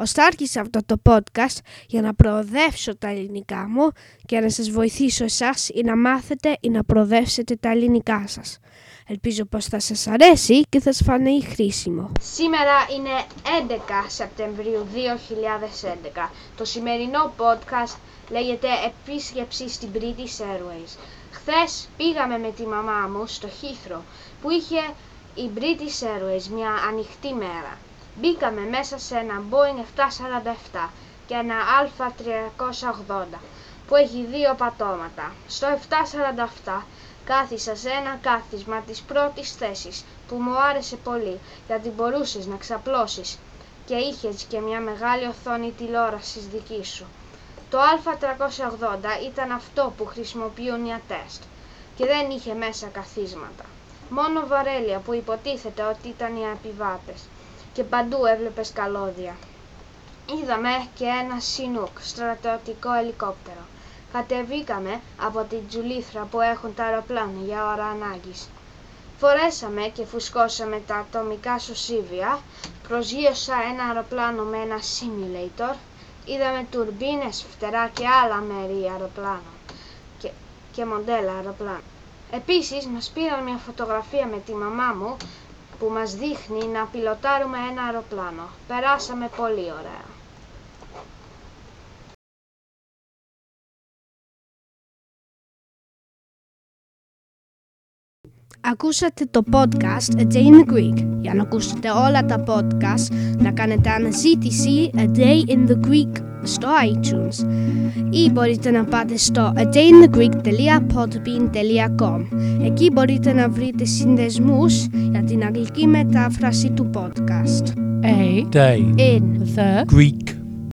Ωστά άρχισα αυτό το podcast για να προοδεύσω τα ελληνικά μου και να σας βοηθήσω εσάς ή να μάθετε ή να προοδεύσετε τα ελληνικά σας. Ελπίζω πως θα σας αρέσει και θα σας φανεί χρήσιμο. Σήμερα είναι 11 Σεπτεμβρίου 2011. Το σημερινό podcast λέγεται Επίσκεψη στην British Airways. Χθες πήγαμε με τη μαμά μου στο Heathrow που είχε η British Airways μια ανοιχτή μέρα. Μπήκαμε μέσα σε ένα Boeing 747 και ένα Α380 που έχει δύο πατώματα. Στο 747 κάθισα σε ένα κάθισμα της πρώτης θέσης που μου άρεσε πολύ γιατί μπορούσες να ξαπλώσεις και είχες και μια μεγάλη οθόνη τηλεόρασης δικής σου. Το Α380 ήταν αυτό που χρησιμοποιούν για τεστ και δεν είχε μέσα καθίσματα. Μόνο βαρέλια που υποτίθεται ότι ήταν οι επιβάτες και παντού έβλεπες καλώδια. Είδαμε και ένα Σινούκ, στρατιωτικό ελικόπτερο. Κατεβήκαμε από την τζουλήθρα που έχουν τα αεροπλάνα για ώρα ανάγκης. Φορέσαμε και φουσκώσαμε τα ατομικά σωσίβια, προσγείωσα ένα αεροπλάνο με ένα simulator, είδαμε τουρμπίνες, φτερά και άλλα μέρη αεροπλάνων και, και μοντέλα αεροπλάνων. Επίσης μας πήραν μια φωτογραφία με τη μαμά μου που μας δείχνει να πιλοτάρουμε ένα αεροπλάνο. Περάσαμε πολύ ωραία. Ακούσατε το podcast A Day in the Greek. Για να ακούσετε όλα τα podcast, να κάνετε αναζήτηση A Day in the Greek στο iTunes ή μπορείτε να πάτε στο adayinthegreek.podbean.com Εκεί μπορείτε να βρείτε συνδεσμούς για την αγγλική μετάφραση του podcast. A day. In the Greek